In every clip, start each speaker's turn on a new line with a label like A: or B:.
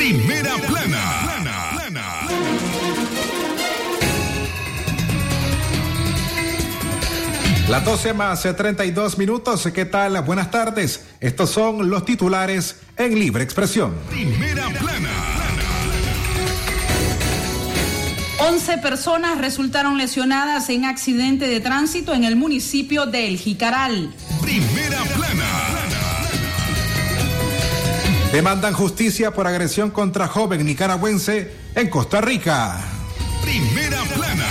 A: Primera plana.
B: Las 12 más 32 minutos. ¿Qué tal? Buenas tardes. Estos son los titulares en Libre Expresión.
A: Primera plana.
C: 11 personas resultaron lesionadas en accidente de tránsito en el municipio de El Jicaral.
A: Primera
B: Demandan justicia por agresión contra joven nicaragüense en Costa Rica.
A: Primera plana.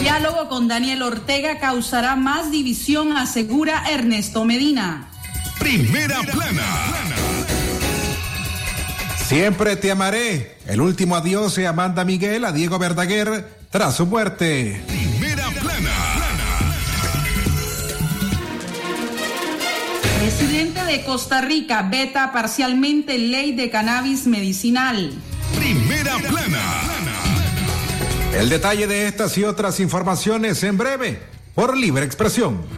C: Diálogo con Daniel Ortega causará más división, asegura Ernesto Medina.
A: Primera plana.
B: Siempre te amaré. El último adiós de Amanda Miguel a Diego Verdaguer tras su muerte.
C: De Costa Rica veta parcialmente ley de cannabis medicinal.
A: Primera plana.
B: El detalle de estas y otras informaciones en breve por Libre Expresión.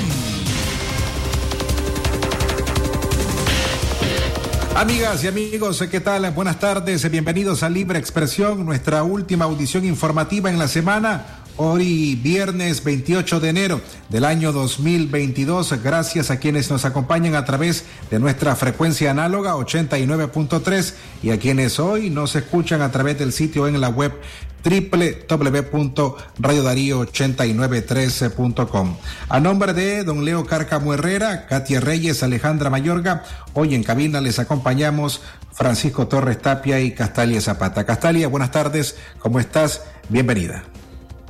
B: Amigas y amigos, ¿qué tal? Buenas tardes, bienvenidos a Libre Expresión, nuestra última audición informativa en la semana. Hoy viernes 28 de enero del año 2022, gracias a quienes nos acompañan a través de nuestra frecuencia análoga 89.3 y a quienes hoy nos escuchan a través del sitio en la web www.radiodarío8913.com. A nombre de don Leo Cárcamo Herrera, Katia Reyes, Alejandra Mayorga, hoy en cabina les acompañamos Francisco Torres Tapia y Castalia Zapata. Castalia, buenas tardes, ¿cómo estás? Bienvenida.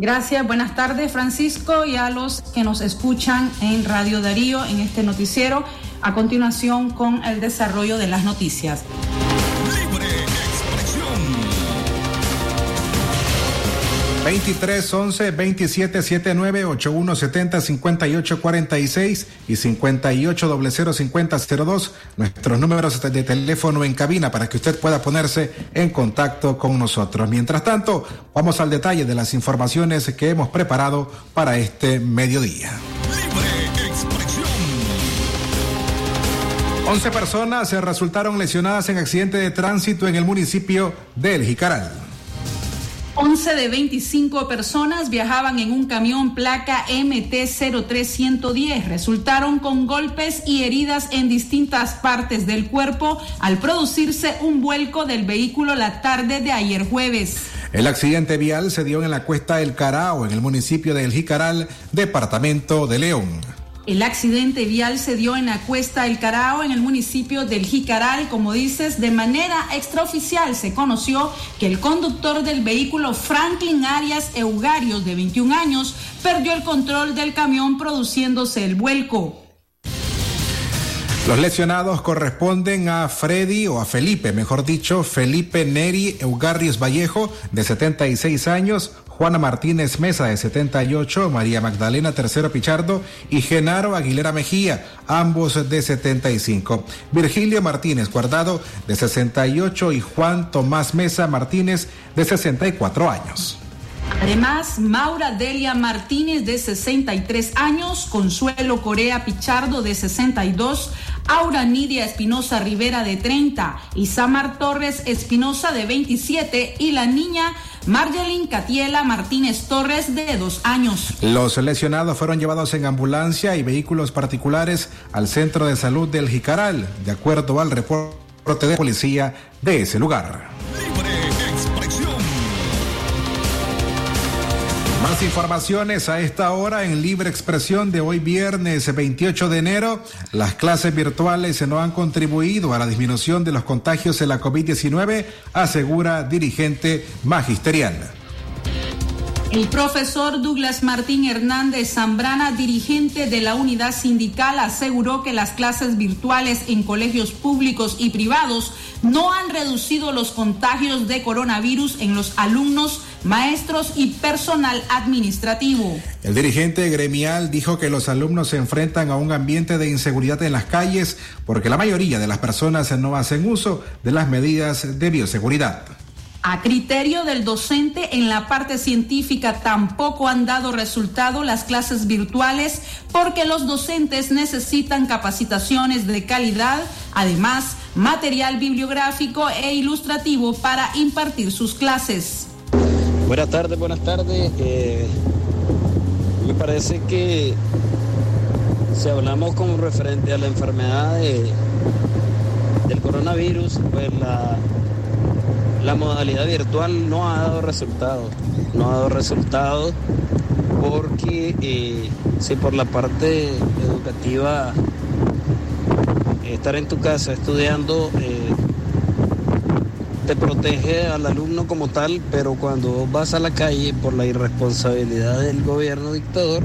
C: Gracias, buenas tardes Francisco y a los que nos escuchan en Radio Darío en este noticiero. A continuación con el desarrollo de las noticias.
B: 23 11 27 79 81 70 58 46 y 58 00 50 02 nuestros números de teléfono en cabina para que usted pueda ponerse en contacto con nosotros. Mientras tanto, vamos al detalle de las informaciones que hemos preparado para este mediodía.
A: Libre expresión.
B: 11 personas resultaron lesionadas en accidente de tránsito en el municipio de Jicaral.
C: 11 de 25 personas viajaban en un camión placa MT-03110. Resultaron con golpes y heridas en distintas partes del cuerpo al producirse un vuelco del vehículo la tarde de ayer jueves.
B: El accidente vial se dio en la cuesta El Carao, en el municipio de El Jicaral, departamento de León.
C: El accidente vial se dio en la cuesta El Carao, en el municipio del Jicaral. Como dices, de manera extraoficial se conoció que el conductor del vehículo Franklin Arias Eugarios, de 21 años, perdió el control del camión produciéndose el vuelco.
B: Los lesionados corresponden a Freddy o a Felipe, mejor dicho, Felipe Neri Eugarrios Vallejo, de 76 años, Juana Martínez Mesa, de 78, María Magdalena Tercero Pichardo y Genaro Aguilera Mejía, ambos de 75. Virgilio Martínez Guardado, de 68, y Juan Tomás Mesa Martínez, de 64 años.
C: Además, Maura Delia Martínez, de 63 años, Consuelo Corea Pichardo, de 62, Aura Nidia Espinosa Rivera, de 30, Isamar Torres Espinosa, de 27, y la niña Marjelin Catiela Martínez Torres, de 2 años.
B: Los lesionados fueron llevados en ambulancia y vehículos particulares al Centro de Salud del Jicaral, de acuerdo al reporte de policía de ese lugar. Informaciones a esta hora en Libre Expresión de hoy viernes 28 de enero. Las clases virtuales no han contribuido a la disminución de los contagios de la COVID-19, asegura dirigente magisterial.
C: El profesor Douglas Martín Hernández Zambrana, dirigente de la unidad sindical, aseguró que las clases virtuales en colegios públicos y privados no han reducido los contagios de coronavirus en los alumnos, maestros y personal administrativo.
B: El dirigente gremial dijo que los alumnos se enfrentan a un ambiente de inseguridad en las calles porque la mayoría de las personas no hacen uso de las medidas de bioseguridad.
C: A criterio del docente, en la parte científica tampoco han dado resultado las clases virtuales porque los docentes necesitan capacitaciones de calidad, además material bibliográfico e ilustrativo para impartir sus clases.
D: Buenas tardes, buenas tardes. Eh, me parece que si hablamos como referente a la enfermedad del coronavirus, pues la la modalidad virtual no ha dado resultados. No ha dado resultados porque eh, si por la parte educativa estar en tu casa estudiando eh, te protege al alumno como tal, pero cuando vas a la calle por la irresponsabilidad del gobierno dictador,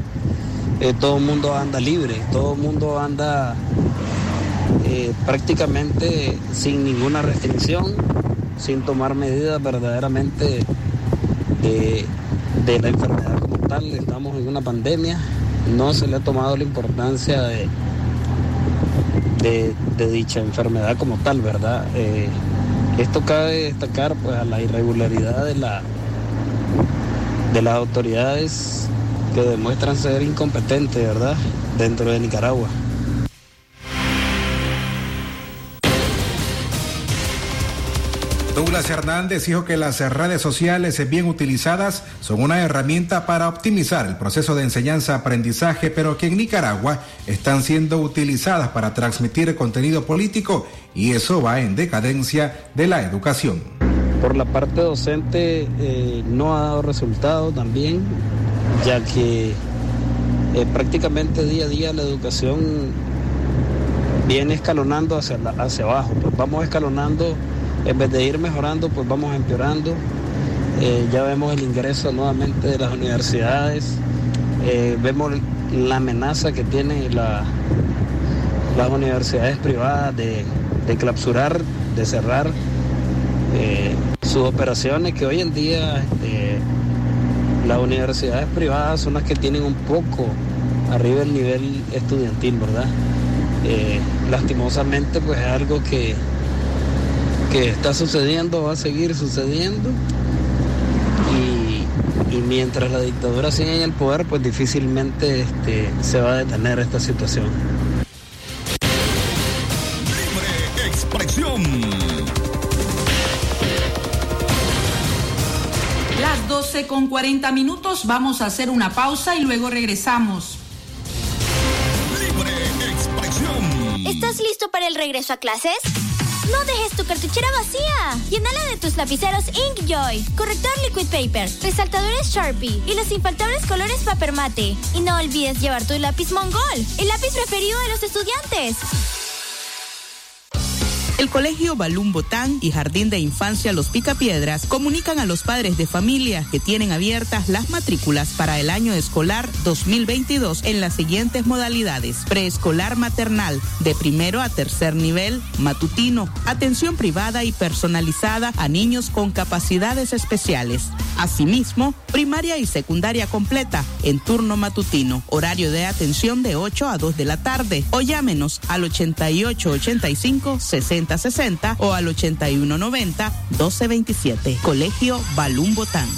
D: eh, todo el mundo anda libre, todo el mundo anda prácticamente sin ninguna restricción sin tomar medidas verdaderamente de, la enfermedad como tal. Estamos en una pandemia, no se le ha tomado la importancia de, de, dicha enfermedad como tal, ¿verdad? Esto cabe destacar pues a la irregularidad de la de las autoridades que demuestran ser incompetentes, ¿verdad? Dentro de Nicaragua.
B: Douglas Hernández dijo que las redes sociales bien utilizadas son una herramienta para optimizar el proceso de enseñanza-aprendizaje, pero que en Nicaragua están siendo utilizadas para transmitir contenido político y eso va en decadencia de la educación.
D: Por la parte docente eh, no ha dado resultado también, ya que eh, prácticamente día a día la educación viene escalonando hacia, hacia abajo, pues vamos escalonando en vez de ir mejorando, pues vamos empeorando. Eh, ya vemos el ingreso nuevamente de las universidades, eh, vemos la amenaza que tienen las universidades privadas de, clausurar, de cerrar eh, sus operaciones, que hoy en día este, las universidades privadas son las que tienen un poco arriba el nivel estudiantil, ¿verdad? lastimosamente pues es algo que que está sucediendo va a seguir sucediendo y, mientras la dictadura sigue en el poder, pues difícilmente este, se va a detener esta situación.
A: Libre expresión.
C: Las 12 con 40 minutos, vamos a hacer una pausa y luego regresamos.
A: Libre expresión.
E: ¿Estás listo para el regreso a clases? No dejes tu cartuchera vacía. Llénala de tus lapiceros Inkjoy, corrector liquid paper, resaltadores Sharpie y los infaltables colores Paper Mate. Y no olvides llevar tu lápiz Mongol, el lápiz preferido de los estudiantes.
F: El Colegio Balún Botán y Jardín de Infancia Los Picapiedras comunican a los padres de familia que tienen abiertas las matrículas para el año escolar 2022 en las siguientes modalidades. Preescolar maternal, de primero a tercer nivel, matutino, atención privada y personalizada a niños con capacidades especiales. Asimismo, primaria y secundaria completa en turno matutino, horario de atención de 8 a 2 de la tarde o llámenos al 8885 60 60 o al 8190 1227. Colegio Balún Botán.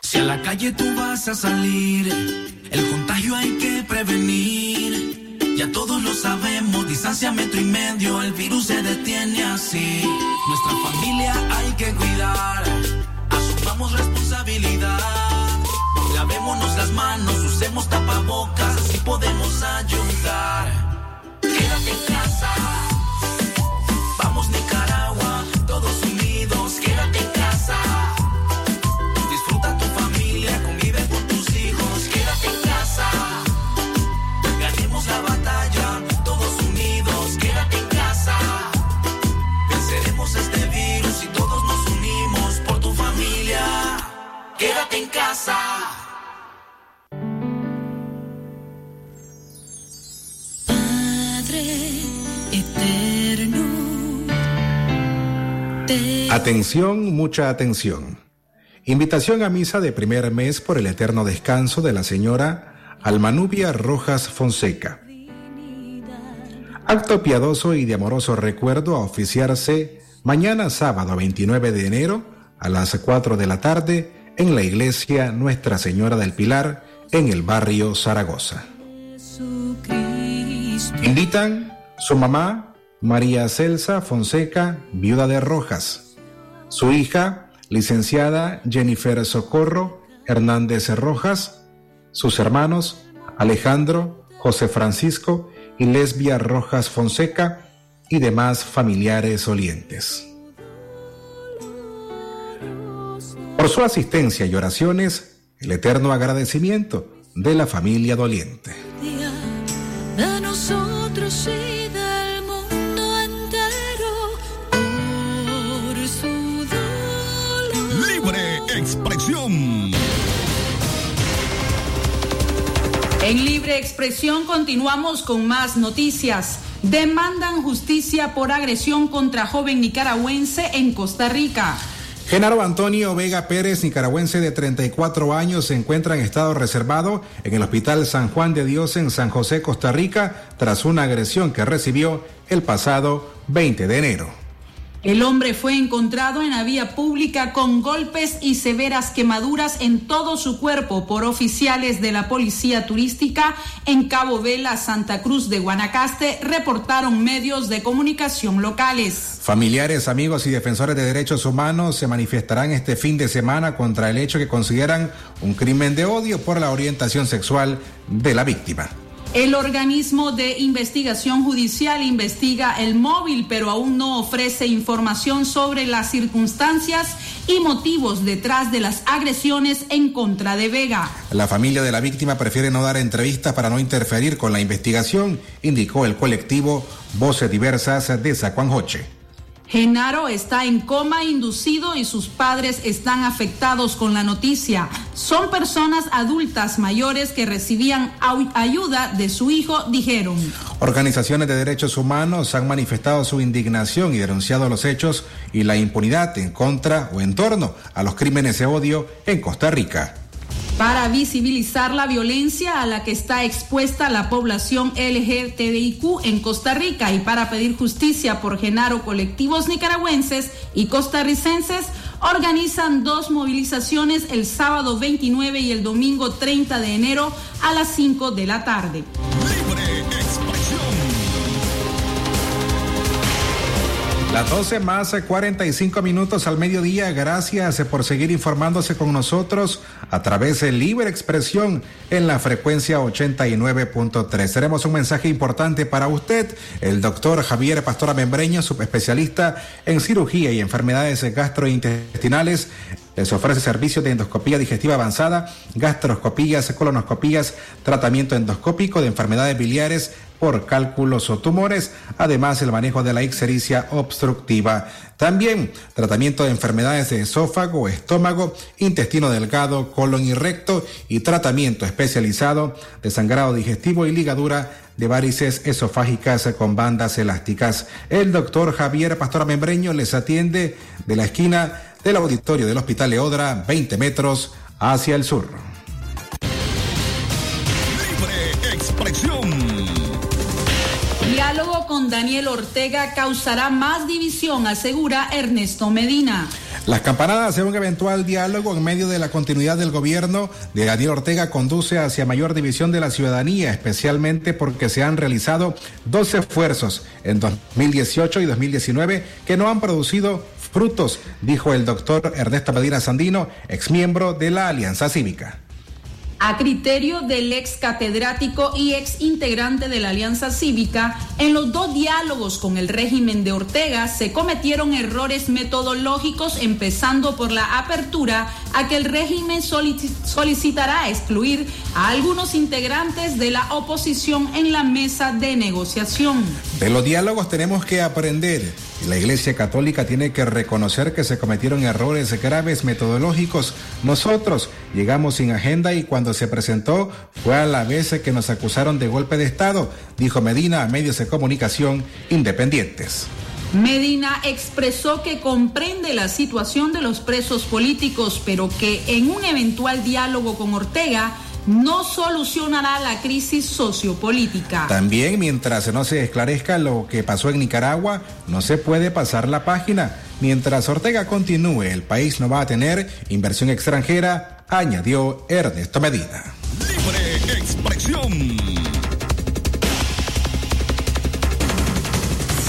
G: Si a la calle tú vas a salir, el contagio hay que prevenir. Ya todos lo sabemos, distancia metro y medio, el virus se detiene así. Nuestra familia hay que cuidar, asumamos responsabilidad. Lavémonos las manos, usemos tapabocas, así podemos ayudar. Quédate en casa. Vamos Nicaragua, todos unidos, quédate en casa. Disfruta tu familia, convive con tus hijos, quédate en casa. Ganemos la batalla, todos unidos, quédate en casa. Venceremos este virus y todos nos unimos por tu familia. Quédate en casa.
B: Atención, mucha atención. Invitación a misa de primer mes por el eterno descanso de la señora Almanubia Rojas Fonseca. Acto piadoso y de amoroso recuerdo a oficiarse mañana sábado 29 de enero a las 4 de la tarde en la iglesia Nuestra Señora del Pilar en el barrio Zaragoza. Invitan su mamá María Celsa Fonseca, viuda de Rojas, su hija licenciada Jennifer Socorro Hernández Rojas, sus hermanos Alejandro, José Francisco y Lesbia Rojas Fonseca y demás familiares olientes. Por su asistencia y oraciones, el eterno agradecimiento de la familia doliente.
A: Libre
C: En libre expresión continuamos con más noticias. Demandan justicia por agresión contra joven nicaragüense en Costa Rica.
B: Genaro Antonio Vega Pérez, nicaragüense de 34 años, se encuentra en estado reservado en el Hospital San Juan de Dios en San José, Costa Rica, tras una agresión que recibió el pasado 20 de enero.
C: El hombre fue encontrado en la vía pública con golpes y severas quemaduras en todo su cuerpo por oficiales de la policía turística en Cabo Vela, Santa Cruz de Guanacaste, reportaron medios de comunicación locales.
B: Familiares, amigos y defensores de derechos humanos se manifestarán este fin de semana contra el hecho que consideran un crimen de odio por la orientación sexual de la víctima.
C: El organismo de investigación judicial investiga el móvil, pero aún no ofrece información sobre las circunstancias y motivos detrás de las agresiones en contra de Vega.
B: La familia de la víctima prefiere no dar entrevistas para no interferir con la investigación, indicó el colectivo Voces Diversas de Zacuanjoche.
C: Genaro está en coma inducido y sus padres están afectados con la noticia. Son personas adultas mayores que recibían ayuda de su hijo, dijeron.
B: Organizaciones de derechos humanos han manifestado su indignación y denunciado los hechos y la impunidad en contra o en torno a los crímenes de odio en Costa Rica
C: para visibilizar la violencia a la que está expuesta la población LGTBIQ en Costa Rica y para pedir justicia por Genaro colectivos nicaragüenses y costarricenses organizan dos movilizaciones el sábado 29 y el domingo 30 de enero a las 5 de la tarde.
B: Las 12 más 45 minutos al mediodía. Gracias por seguir informándose con nosotros a través de Libre Expresión en la frecuencia 89.3. Tenemos un mensaje importante para usted. El doctor Javier Pastora Membreño, subespecialista en cirugía y enfermedades gastrointestinales, les ofrece servicios de endoscopía digestiva avanzada, gastroscopías, colonoscopías, tratamiento endoscópico de enfermedades biliares, por cálculos o tumores, además el manejo de la ixericia obstructiva. También tratamiento de enfermedades de esófago, estómago, intestino delgado, colon y recto y tratamiento especializado de sangrado digestivo y ligadura de varices esofágicas con bandas elásticas. El doctor Javier Pastora Membreño les atiende de la esquina del auditorio del Hospital Leodra, 20 metros hacia el sur.
C: Daniel Ortega causará más división, asegura Ernesto Medina.
B: Las campanadas de un eventual diálogo en medio de la continuidad del gobierno de Daniel Ortega conduce hacia mayor división de la ciudadanía, especialmente porque se han realizado dos esfuerzos en 2018 y 2019 que no han producido frutos, dijo el doctor Ernesto Medina Sandino, exmiembro de la Alianza Cívica.
C: A criterio del ex catedrático y ex integrante de la Alianza Cívica, en los dos diálogos con el régimen de Ortega se cometieron errores metodológicos, empezando por la apertura a que el régimen solicitará excluir a algunos integrantes de la oposición en la mesa de negociación.
B: De los diálogos tenemos que aprender la Iglesia Católica tiene que reconocer que se cometieron errores graves metodológicos. Nosotros llegamos sin agenda y cuando se presentó fue a la vez que nos acusaron de golpe de Estado, dijo Medina a medios de comunicación independientes.
C: Medina expresó que comprende la situación de los presos políticos, pero que en un eventual diálogo con Ortega no solucionará la crisis sociopolítica.
B: También mientras no se esclarezca lo que pasó en Nicaragua, no se puede pasar la página. Mientras Ortega continúe, el país no va a tener inversión extranjera, añadió Ernesto Medina.
A: Libre expresión.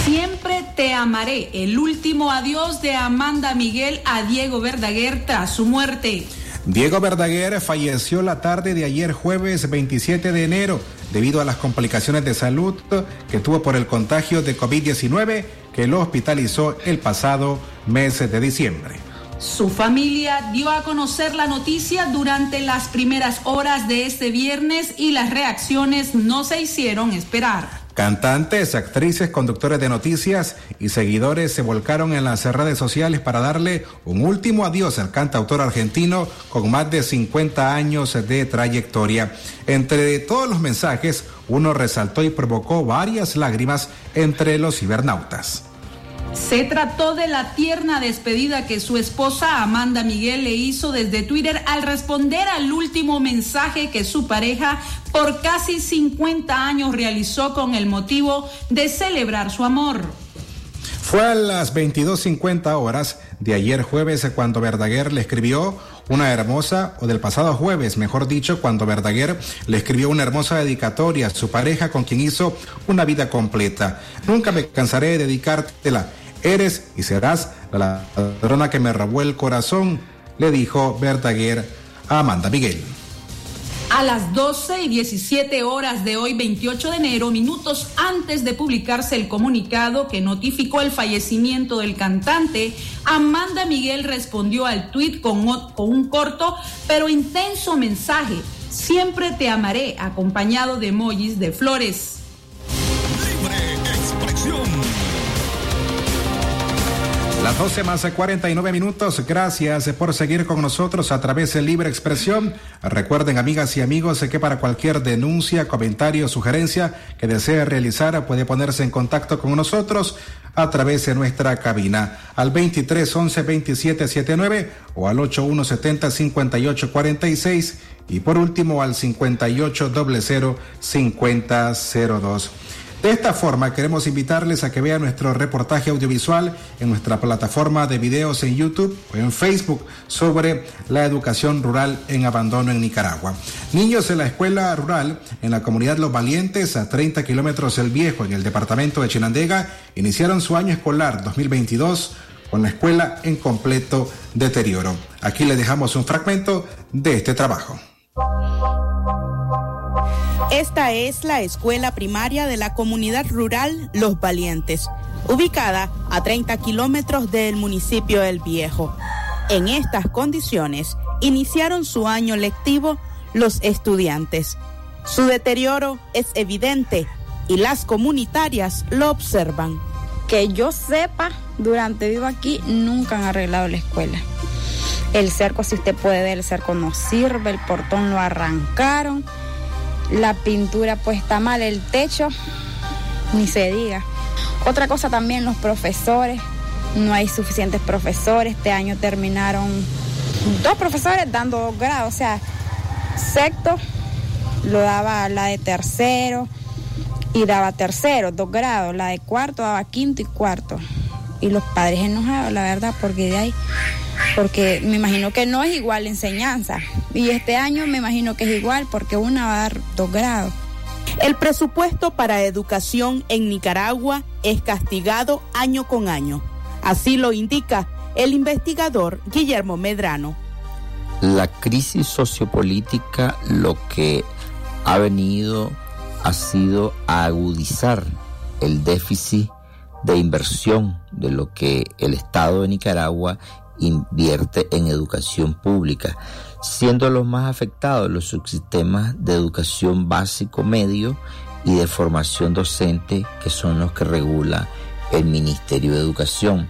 C: Siempre te amaré. El último adiós de Amanda Miguel a Diego Verdaguer tras su muerte.
B: Diego Verdaguer falleció la tarde de ayer jueves 27 de enero debido a las complicaciones de salud que tuvo por el contagio de COVID-19 que lo hospitalizó el pasado mes de diciembre.
C: Su familia dio a conocer la noticia durante las primeras horas de este viernes y las reacciones no se hicieron esperar.
B: Cantantes, actrices, conductores de noticias y seguidores se volcaron en las redes sociales para darle un último adiós al cantautor argentino con más de 50 años de trayectoria. Entre todos los mensajes, uno resaltó y provocó varias lágrimas entre los cibernautas.
C: Se trató de la tierna despedida que su esposa Amanda Miguel le hizo desde Twitter al responder al último mensaje que su pareja por casi 50 años realizó con el motivo de celebrar su amor.
B: Fue a las 22.50 horas de ayer jueves cuando Verdaguer le escribió una hermosa, o del pasado jueves, mejor dicho, cuando Verdaguer le escribió una hermosa dedicatoria a su pareja con quien hizo una vida completa. Nunca me cansaré de dedicártela Eres y serás la ladrona que me robó el corazón, le dijo Verdaguer a Amanda Miguel.
C: A las 12 y 17 horas de hoy, 28 de enero, minutos antes de publicarse el comunicado que notificó el fallecimiento del cantante, Amanda Miguel respondió al tuit con, con un corto pero intenso mensaje. Siempre te amaré, acompañado de emojis de flores.
A: Libre expresión.
B: Las 12 más 49 minutos. Gracias por seguir con nosotros a través de Libre Expresión. Recuerden, amigas y amigos, que para cualquier denuncia, comentario, sugerencia que desee realizar, puede ponerse en contacto con nosotros a través de nuestra cabina al 23 11 27 79 o al 8170 58 46 y por último al 58 00 5002. De esta forma, queremos invitarles a que vean nuestro reportaje audiovisual en nuestra plataforma de videos en YouTube o en Facebook sobre la educación rural en abandono en Nicaragua. Niños en la escuela rural en la comunidad Los Valientes, a 30 kilómetros del Viejo, en el departamento de Chinandega, iniciaron su año escolar 2022 con la escuela en completo deterioro. Aquí les dejamos un fragmento de este trabajo.
F: Esta es la escuela primaria de la comunidad rural Los Valientes, ubicada a 30 kilómetros del municipio El Viejo. En estas condiciones iniciaron su año lectivo los estudiantes. Su deterioro es evidente y las comunitarias lo observan.
H: Que yo sepa, durante vivo aquí nunca han arreglado la escuela. El cerco, si usted puede ver, el cerco no sirve, el portón lo arrancaron la pintura pues está mal, el techo, ni se diga. Otra cosa también, los profesores, no hay suficientes profesores, este año terminaron dos profesores dando dos grados, o sea, sexto lo daba la de tercero y daba tercero, dos grados, la de cuarto daba quinto y cuarto. Y los padres enojados, la verdad, porque de ahí porque me imagino que no es igual la enseñanza. Y este año me imagino que es igual porque una va a dar dos grados.
F: El presupuesto para educación en Nicaragua es castigado año con año. Así lo indica el investigador Guillermo Medrano.
I: La crisis sociopolítica lo que ha venido ha sido agudizar el déficit de inversión de lo que el Estado de Nicaragua invierte en educación pública, siendo los más afectados los subsistemas de educación básico medio y de formación docente, que son los que regula el Ministerio de Educación.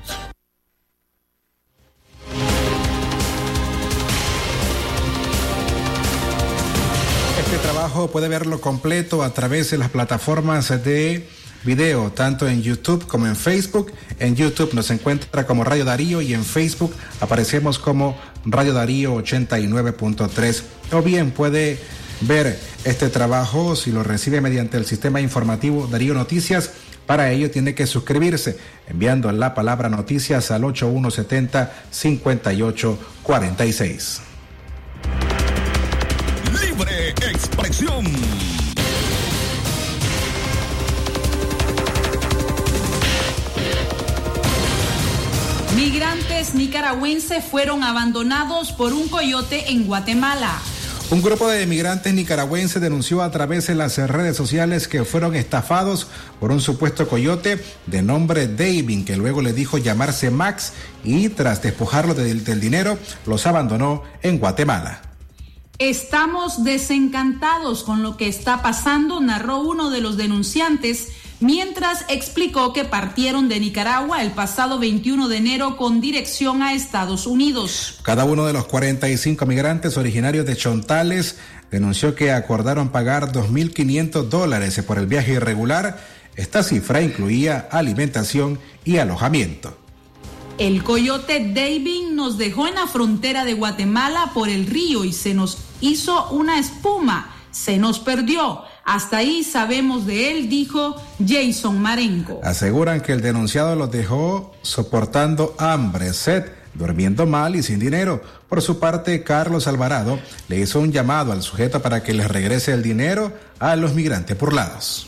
B: Este trabajo puede verlo completo a través de las plataformas de video, tanto en YouTube como en Facebook. En YouTube nos encuentra como Radio Darío y en Facebook aparecemos como Radio Darío 89.3. O bien puede ver este trabajo si lo recibe mediante el sistema informativo Darío Noticias. Para ello tiene que suscribirse enviando la palabra noticias al 8170 5846.
A: Libre expresión.
C: Migrantes nicaragüenses fueron abandonados por un coyote en Guatemala.
B: Un grupo de migrantes nicaragüenses denunció a través de las redes sociales que fueron estafados por un supuesto coyote de nombre David, que luego le dijo llamarse Max y tras despojarlo del, del dinero los abandonó en Guatemala.
C: Estamos desencantados con lo que está pasando, narró uno de los denunciantes, mientras explicó que partieron de Nicaragua el pasado 21 de enero con dirección a Estados Unidos.
B: Cada uno de los 45 migrantes originarios de Chontales denunció que acordaron pagar 2.500 dólares por el viaje irregular. Esta cifra incluía alimentación y alojamiento.
C: El coyote David nos dejó en la frontera de Guatemala por el río y se nos hizo una espuma. Se nos perdió. Hasta ahí sabemos de él, dijo Jason Marenco.
B: Aseguran que el denunciado los dejó soportando hambre, sed, durmiendo mal y sin dinero. Por su parte, Carlos Alvarado le hizo un llamado al sujeto para que les regrese el dinero a los migrantes burlados.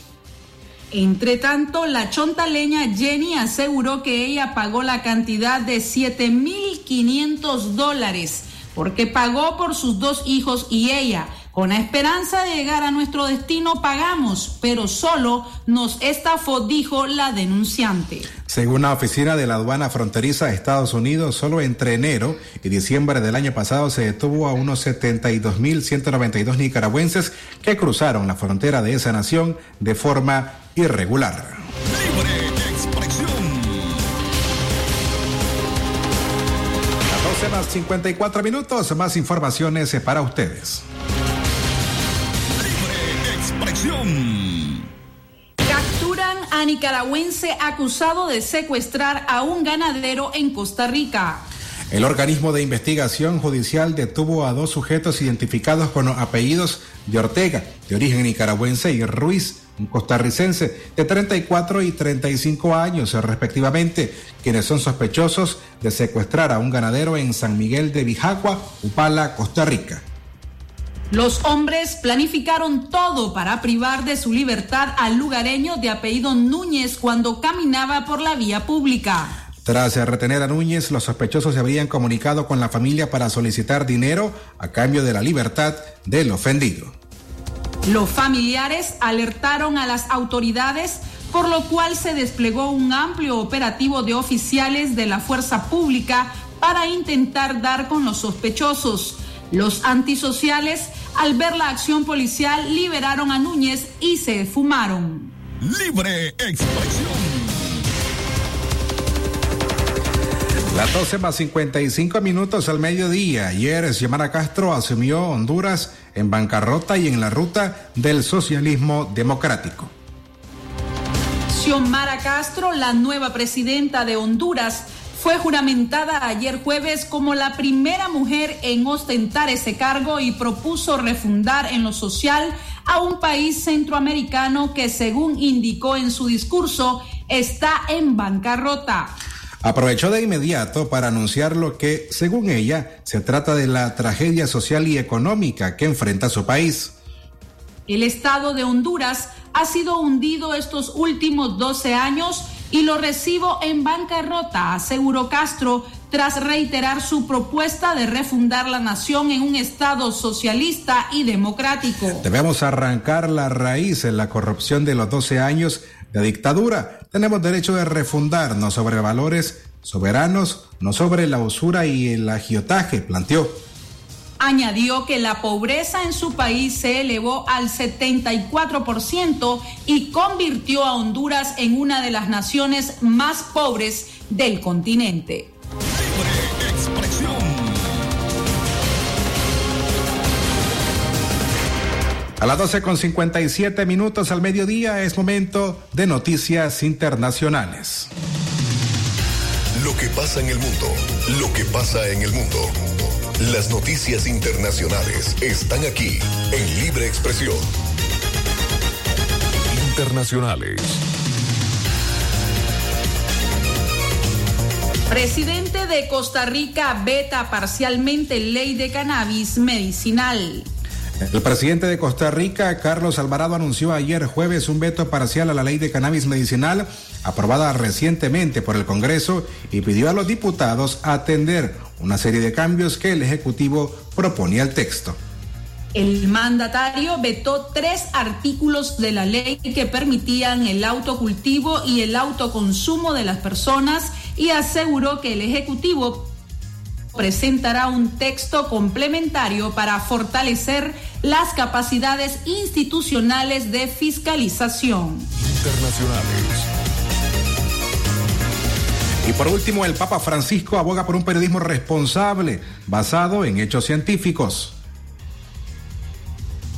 C: Entre tanto, la chontaleña Jenny aseguró que ella pagó la cantidad de 7.500 dólares porque pagó por sus dos hijos y ella. Con la esperanza de llegar a nuestro destino pagamos, pero solo nos estafó, dijo la denunciante.
B: Según la oficina de la aduana fronteriza de Estados Unidos, solo entre enero y diciembre del año pasado se detuvo a unos 72.192 nicaragüenses que cruzaron la frontera de esa nación de forma irregular.
A: Libre expresión.
B: Las 12 más 54 minutos, más informaciones para ustedes.
C: Capturan a nicaragüense acusado de secuestrar a un ganadero en Costa Rica.
B: El organismo de investigación judicial detuvo a dos sujetos identificados con los apellidos de Ortega, de origen nicaragüense, y Ruiz, un costarricense de 34 y 35 años respectivamente, quienes son sospechosos de secuestrar a un ganadero en San Miguel de Bijagua, Upala, Costa Rica.
C: Los hombres planificaron todo para privar de su libertad al lugareño de apellido Núñez cuando caminaba por la vía pública.
B: Tras retener a Núñez, los sospechosos se habrían comunicado con la familia para solicitar dinero a cambio de la libertad del ofendido.
C: Los familiares alertaron a las autoridades, por lo cual se desplegó un amplio operativo de oficiales de la fuerza pública para intentar dar con los sospechosos. Los antisociales, al ver la acción policial, liberaron a Núñez y se fumaron.
A: Libre expresión.
B: Las 12 más 55 minutos al mediodía. Ayer, Xiomara Castro asumió Honduras en bancarrota y en la ruta del socialismo democrático.
C: Xiomara Castro, la nueva presidenta de Honduras, fue juramentada ayer jueves como la primera mujer en ostentar ese cargo y propuso refundar en lo social a un país centroamericano que, según indicó en su discurso, está en bancarrota.
B: Aprovechó de inmediato para anunciar lo que, según ella, se trata de la tragedia social y económica que enfrenta su país.
C: El Estado de Honduras ha sido hundido estos últimos 12 años y lo recibo en bancarrota, aseguró Castro tras reiterar su propuesta de refundar la nación en un Estado socialista y democrático.
B: Debemos arrancar la raíz en la corrupción de los 12 años de dictadura. Tenemos derecho de refundarnos sobre valores soberanos, no sobre la usura y el agiotaje, planteó.
C: Añadió que la pobreza en su país se elevó al 74% y convirtió a Honduras en una de las naciones más pobres del continente.
B: A las 12 con 57 minutos al mediodía es momento de noticias internacionales.
A: Lo que pasa en el mundo, lo que pasa en el mundo. Las noticias internacionales están aquí en Libre Expresión. Internacionales.
C: Presidente de Costa Rica veta parcialmente ley de cannabis medicinal.
B: El presidente de Costa Rica, Carlos Alvarado, anunció ayer jueves un veto parcial a la ley de cannabis medicinal aprobada recientemente por el Congreso y pidió a los diputados atender una serie de cambios que el Ejecutivo proponía al texto.
C: El mandatario vetó tres artículos de la ley que permitían el autocultivo y el autoconsumo de las personas y aseguró que el Ejecutivo presentará un texto complementario para fortalecer las capacidades institucionales de fiscalización.
A: Internacionales.
B: Y por último, el Papa Francisco aboga por un periodismo responsable basado en hechos científicos.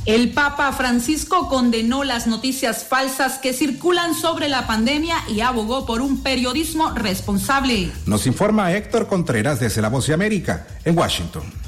C: El Papa Francisco condenó las noticias falsas que circulan sobre la pandemia y abogó por un periodismo responsable.
B: Nos informa Héctor Contreras desde La Voz de América, en Washington.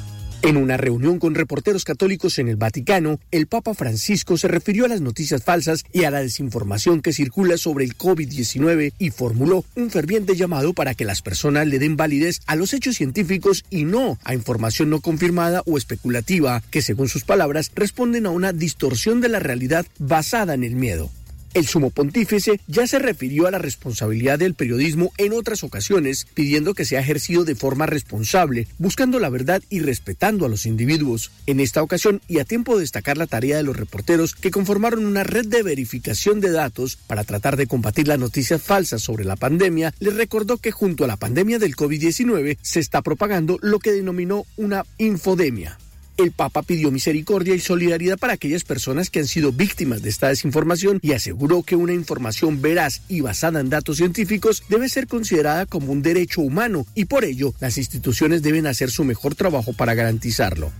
J: En una reunión con reporteros católicos en el Vaticano, el Papa Francisco se refirió a las noticias falsas y a la desinformación que circula sobre el COVID-19 y formuló un ferviente llamado para que las personas le den validez a los hechos científicos y no a información no confirmada o especulativa que, según sus palabras, responden a una distorsión de la realidad basada en el miedo. El sumo pontífice ya se refirió a la responsabilidad del periodismo en otras ocasiones, pidiendo que sea ejercido de forma responsable, buscando la verdad y respetando a los individuos. En esta ocasión, y a tiempo de destacar la tarea de los reporteros que conformaron una red de verificación de datos para tratar de combatir las noticias falsas sobre la pandemia, les recordó que junto a la pandemia del COVID-19 se está propagando lo que denominó una infodemia. El Papa pidió misericordia y solidaridad para aquellas personas que han sido víctimas de esta desinformación y aseguró que una información veraz y basada en datos científicos debe ser considerada como un derecho humano y por ello las instituciones deben hacer su mejor trabajo para garantizarlo.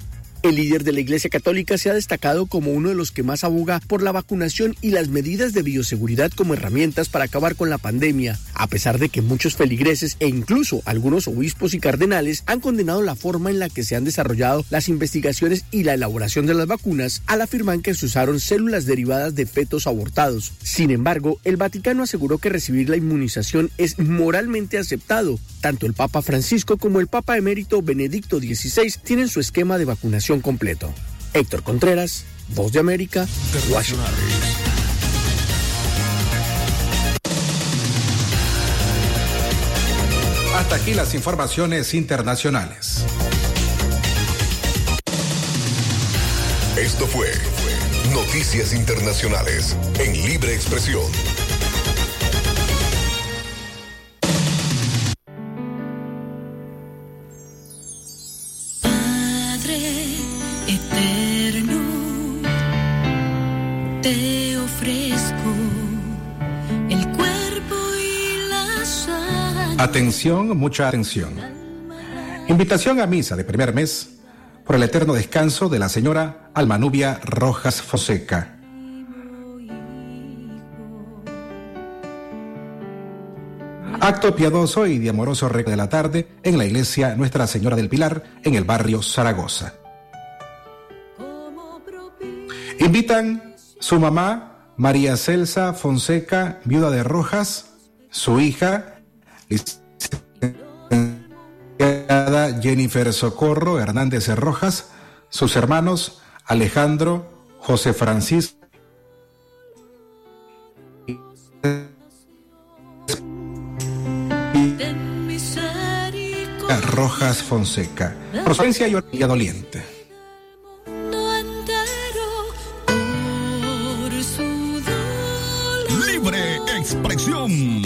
J: El líder de la Iglesia Católica se ha destacado como uno de los que más aboga por la vacunación y las medidas de bioseguridad como herramientas para acabar con la pandemia, a pesar de que muchos feligreses e incluso algunos obispos y cardenales han condenado la forma en la que se han desarrollado las investigaciones y la elaboración de las vacunas al afirmar que se usaron células derivadas de fetos abortados. Sin embargo, el Vaticano aseguró que recibir la inmunización es moralmente aceptado. Tanto el Papa Francisco como el Papa emérito Benedicto XVI tienen su esquema de vacunación completo. Héctor Contreras, Voz de América, Washington.
B: Hasta aquí las informaciones internacionales.
A: Esto fue Noticias Internacionales en Libre Expresión.
B: Atención, mucha atención. Invitación a misa de primer mes por el eterno descanso de la señora Almanubia Rojas Fonseca. Acto piadoso y de amoroso reco de la tarde en la iglesia Nuestra Señora del Pilar en el barrio Zaragoza. Invitan su mamá María Celsa Fonseca, viuda de Rojas, su hija Jennifer Socorro Hernández de Rojas, sus hermanos Alejandro, José Francisco, Rojas Fonseca, procedencia y doliente.
G: su dolor.
A: Libre Expresión.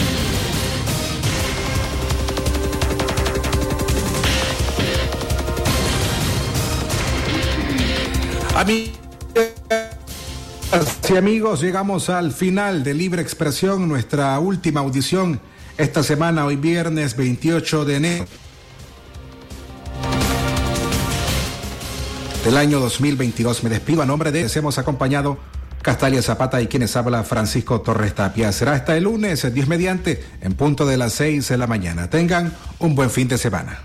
B: Amigos llegamos al final de Libre Expresión, nuestra última audición esta semana, hoy viernes 28 de enero del año 2022. Me despido a nombre de hemos acompañado Castalia Zapata y quienes habla Francisco Torres Tapia. Será hasta el lunes, Dios mediante, en punto de las 6 de la mañana. Tengan un buen fin de semana.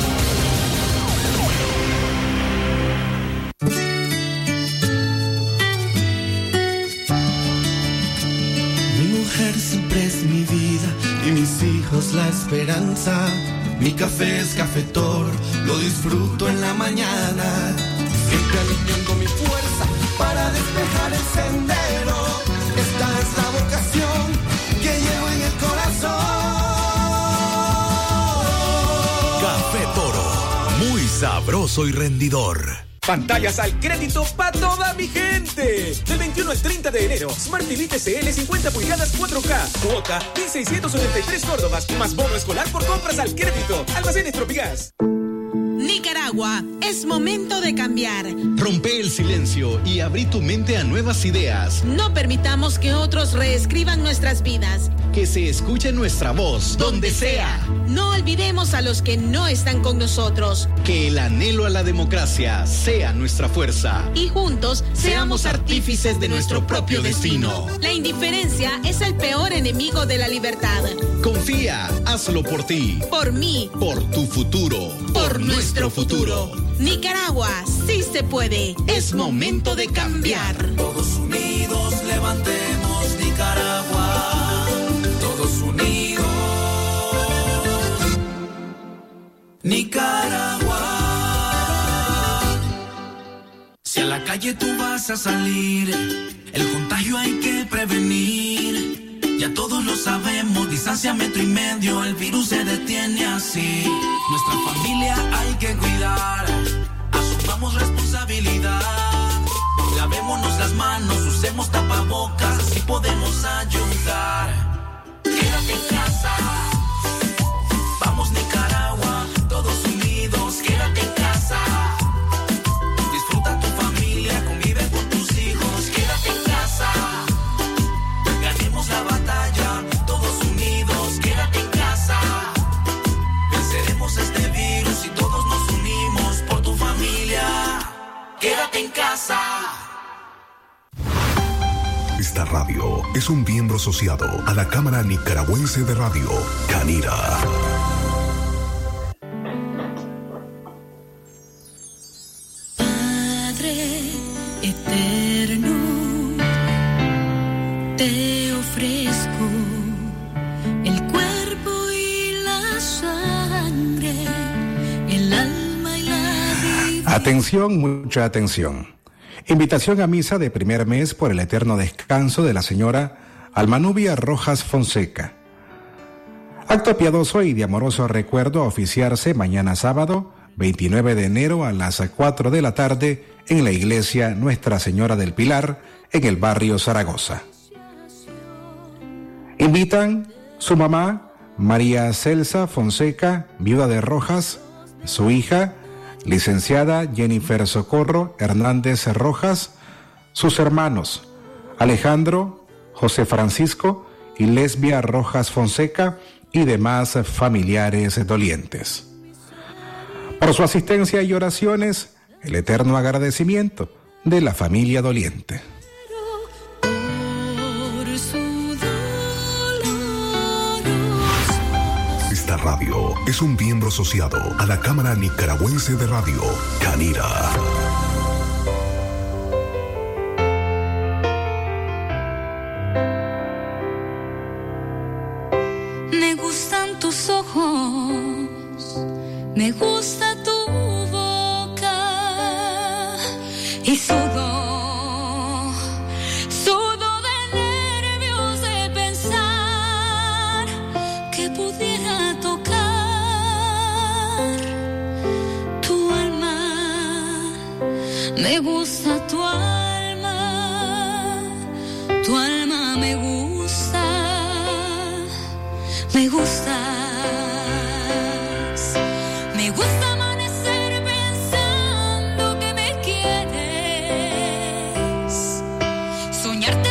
K: Siempre es mi vida y mis hijos la esperanza. Mi café es cafetor, lo disfruto en la mañana. Siempre alineando mi fuerza para despejar el sendero. Esta es la vocación que llevo en el corazón.
L: Café Toro, muy sabroso y rendidor.
M: Pantallas al crédito para toda mi gente. Del 21 al 30 de enero, Smart TV TCL 50 pulgadas 4K. Cuota 1683 Córdobas. Más bono escolar por compras al crédito. Almacenes Tropigas.
N: Es momento de cambiar.
O: Rompe el silencio y abrí tu mente a nuevas ideas.
N: No permitamos que otros reescriban nuestras vidas.
O: Que se escuche nuestra voz donde sea.
N: No olvidemos a los que no están con nosotros.
O: Que el anhelo a la democracia sea nuestra fuerza.
N: Y juntos seamos artífices de nuestro propio destino. La indiferencia es el peor enemigo de la libertad.
O: Confía, hazlo por ti.
N: Por mí.
O: Por tu futuro.
N: Por nuestro futuro. Nicaragua, sí se puede. Es momento de cambiar.
K: Todos unidos levantemos Nicaragua. Todos unidos. Nicaragua.
G: Si a la calle tú vas a salir, el contagio hay que prevenir. Ya todos lo sabemos, distancia metro y medio, el virus se detiene así. Nuestra familia hay que cuidar, asumamos responsabilidad. Lavémonos las manos, usemos tapabocas, así podemos ayudar. Quédate en casa.
A: Esta radio es un miembro asociado a la Cámara Nicaragüense de Radio, Canira.
P: Padre eterno, te ofrezco el cuerpo y la sangre, el alma
B: Atención, mucha atención. Invitación a misa de primer mes por el eterno descanso de la señora Almanubia Rojas Fonseca. Acto piadoso y de amoroso recuerdo a oficiarse mañana sábado 29 de enero a las 4 de la tarde en la iglesia Nuestra Señora del Pilar en el barrio Zaragoza. Invitan su mamá María Celsa Fonseca, viuda de Rojas, su hija licenciada Jennifer Socorro Hernández Rojas, sus hermanos Alejandro, José Francisco y Lesbia Rojas Fonseca y demás familiares dolientes. Por su asistencia y oraciones, el eterno agradecimiento de la familia doliente.
A: Radio es un miembro asociado a la Cámara Nicaragüense de Radio, Canira.